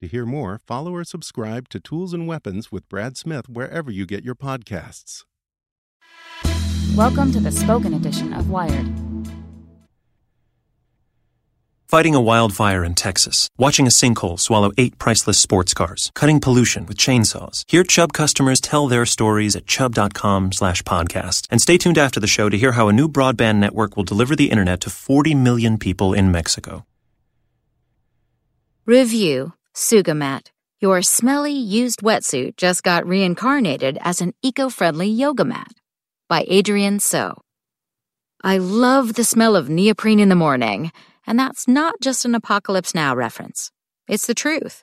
To hear more, follow or subscribe to Tools and Weapons with Brad Smith wherever you get your podcasts. Welcome to the spoken edition of Wired. Fighting a wildfire in Texas, watching a sinkhole swallow eight priceless sports cars, cutting pollution with chainsaws. Hear Chubb customers tell their stories at chubb.com slash podcast. And stay tuned after the show to hear how a new broadband network will deliver the internet to 40 million people in Mexico. Review Sugamat. Your smelly, used wetsuit just got reincarnated as an eco friendly yoga mat. By Adrienne So. I love the smell of neoprene in the morning, and that's not just an Apocalypse Now reference. It's the truth.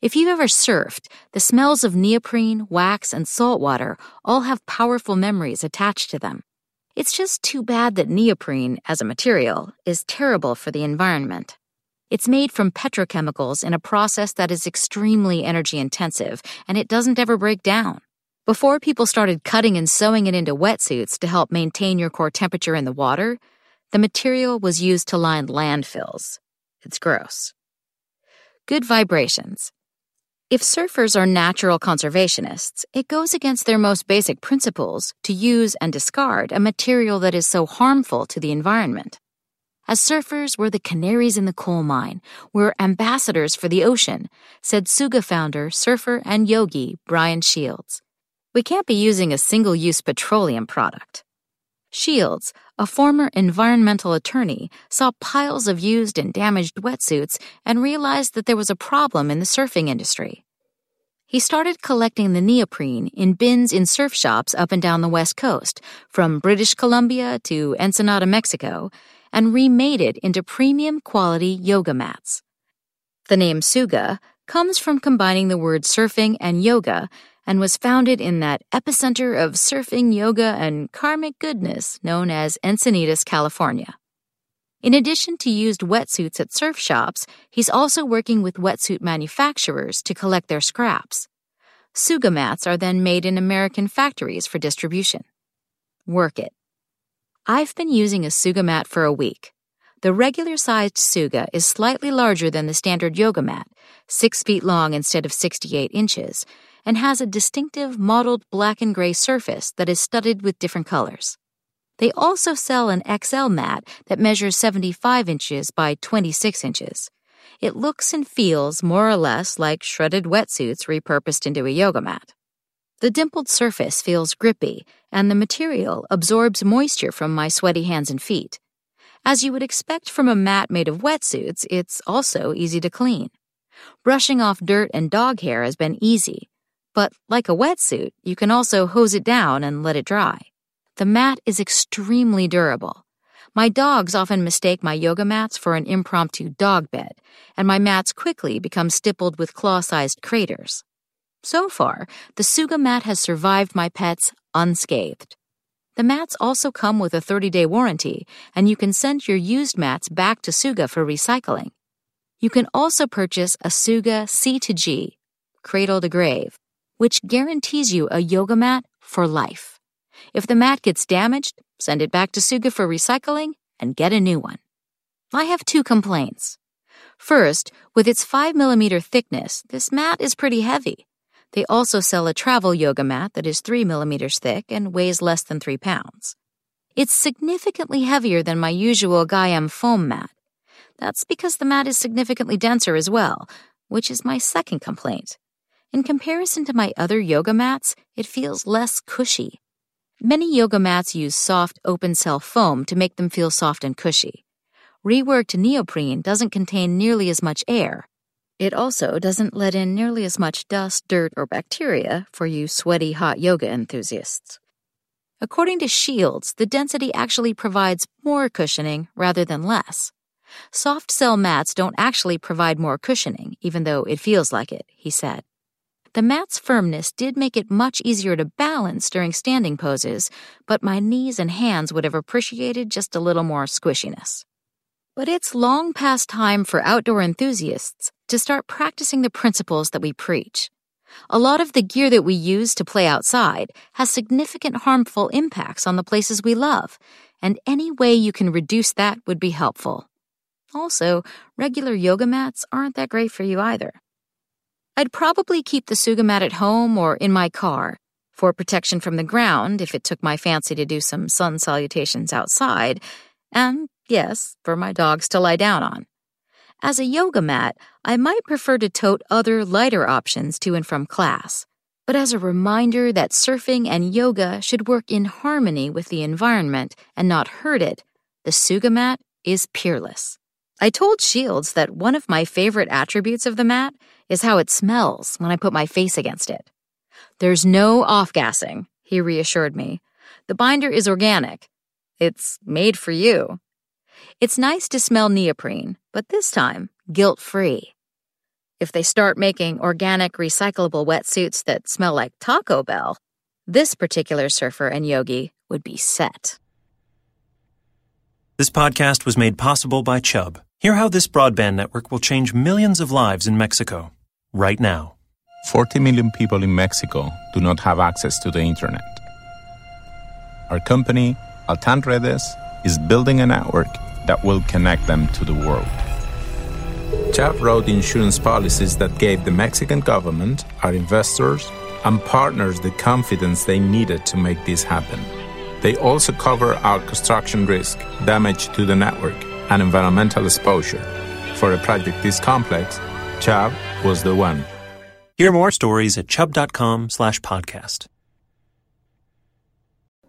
If you've ever surfed, the smells of neoprene, wax, and salt water all have powerful memories attached to them. It's just too bad that neoprene, as a material, is terrible for the environment. It's made from petrochemicals in a process that is extremely energy intensive, and it doesn't ever break down. Before people started cutting and sewing it into wetsuits to help maintain your core temperature in the water, the material was used to line landfills. It's gross. Good vibrations. If surfers are natural conservationists, it goes against their most basic principles to use and discard a material that is so harmful to the environment. As surfers, we're the canaries in the coal mine. We're ambassadors for the ocean, said Suga founder, surfer, and yogi Brian Shields. We can't be using a single use petroleum product. Shields, a former environmental attorney, saw piles of used and damaged wetsuits and realized that there was a problem in the surfing industry. He started collecting the neoprene in bins in surf shops up and down the West Coast, from British Columbia to Ensenada, Mexico, and remade it into premium quality yoga mats. The name Suga comes from combining the word surfing and yoga and was founded in that epicenter of surfing, yoga, and karmic goodness known as Encinitas, California. In addition to used wetsuits at surf shops, he's also working with wetsuit manufacturers to collect their scraps. Suga mats are then made in American factories for distribution. Work it. I've been using a Suga mat for a week. The regular sized Suga is slightly larger than the standard yoga mat, 6 feet long instead of 68 inches, and has a distinctive mottled black and gray surface that is studded with different colors. They also sell an XL mat that measures 75 inches by 26 inches. It looks and feels more or less like shredded wetsuits repurposed into a yoga mat. The dimpled surface feels grippy, and the material absorbs moisture from my sweaty hands and feet. As you would expect from a mat made of wetsuits, it's also easy to clean. Brushing off dirt and dog hair has been easy, but like a wetsuit, you can also hose it down and let it dry. The mat is extremely durable. My dogs often mistake my yoga mats for an impromptu dog bed, and my mats quickly become stippled with claw sized craters. So far, the Suga mat has survived my pets unscathed. The mats also come with a 30 day warranty, and you can send your used mats back to Suga for recycling. You can also purchase a Suga C2G, Cradle to Grave, which guarantees you a yoga mat for life. If the mat gets damaged, send it back to Suga for recycling and get a new one. I have two complaints. First, with its 5 millimeter thickness, this mat is pretty heavy. They also sell a travel yoga mat that is 3 millimeters thick and weighs less than 3 pounds. It's significantly heavier than my usual Gaiam foam mat. That's because the mat is significantly denser as well, which is my second complaint. In comparison to my other yoga mats, it feels less cushy. Many yoga mats use soft, open cell foam to make them feel soft and cushy. Reworked neoprene doesn't contain nearly as much air. It also doesn't let in nearly as much dust, dirt, or bacteria for you sweaty hot yoga enthusiasts. According to Shields, the density actually provides more cushioning rather than less. Soft cell mats don't actually provide more cushioning, even though it feels like it, he said. The mat's firmness did make it much easier to balance during standing poses, but my knees and hands would have appreciated just a little more squishiness. But it's long past time for outdoor enthusiasts to start practicing the principles that we preach. A lot of the gear that we use to play outside has significant harmful impacts on the places we love, and any way you can reduce that would be helpful. Also, regular yoga mats aren't that great for you either. I'd probably keep the Suga mat at home or in my car for protection from the ground if it took my fancy to do some sun salutations outside, and yes, for my dogs to lie down on. As a yoga mat, I might prefer to tote other lighter options to and from class. But as a reminder that surfing and yoga should work in harmony with the environment and not hurt it, the Suga mat is peerless. I told Shields that one of my favorite attributes of the mat is how it smells when I put my face against it. There's no off gassing, he reassured me. The binder is organic. It's made for you. It's nice to smell neoprene, but this time, guilt free. If they start making organic, recyclable wetsuits that smell like Taco Bell, this particular surfer and yogi would be set. This podcast was made possible by Chubb. Hear how this broadband network will change millions of lives in Mexico right now. 40 million people in Mexico do not have access to the internet. Our company, Altan Redes, is building a network that will connect them to the world. Chubb wrote insurance policies that gave the Mexican government, our investors, and partners the confidence they needed to make this happen. They also cover our construction risk, damage to the network, and environmental exposure. For a project this complex, Chubb was the one. Hear more stories at chubb.com slash podcast.